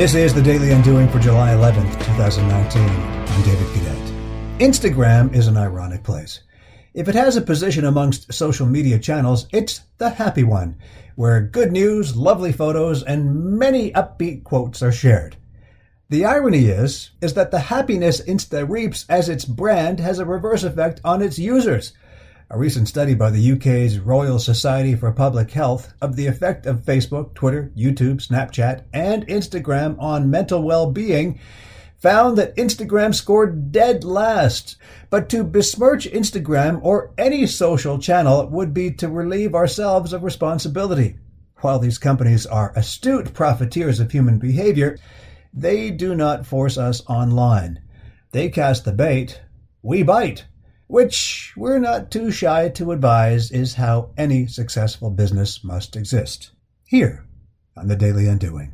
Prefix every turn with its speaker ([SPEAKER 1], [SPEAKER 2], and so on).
[SPEAKER 1] This is the Daily Undoing for July 11th, 2019. I'm David Cadet. Instagram is an ironic place. If it has a position amongst social media channels, it's the happy one, where good news, lovely photos, and many upbeat quotes are shared. The irony is, is that the happiness Insta reaps as its brand has a reverse effect on its users. A recent study by the UK's Royal Society for Public Health of the effect of Facebook, Twitter, YouTube, Snapchat, and Instagram on mental well-being found that Instagram scored dead last. But to besmirch Instagram or any social channel would be to relieve ourselves of responsibility. While these companies are astute profiteers of human behavior, they do not force us online. They cast the bait, we bite, which we're not too shy to advise is how any successful business must exist. Here on the Daily Undoing.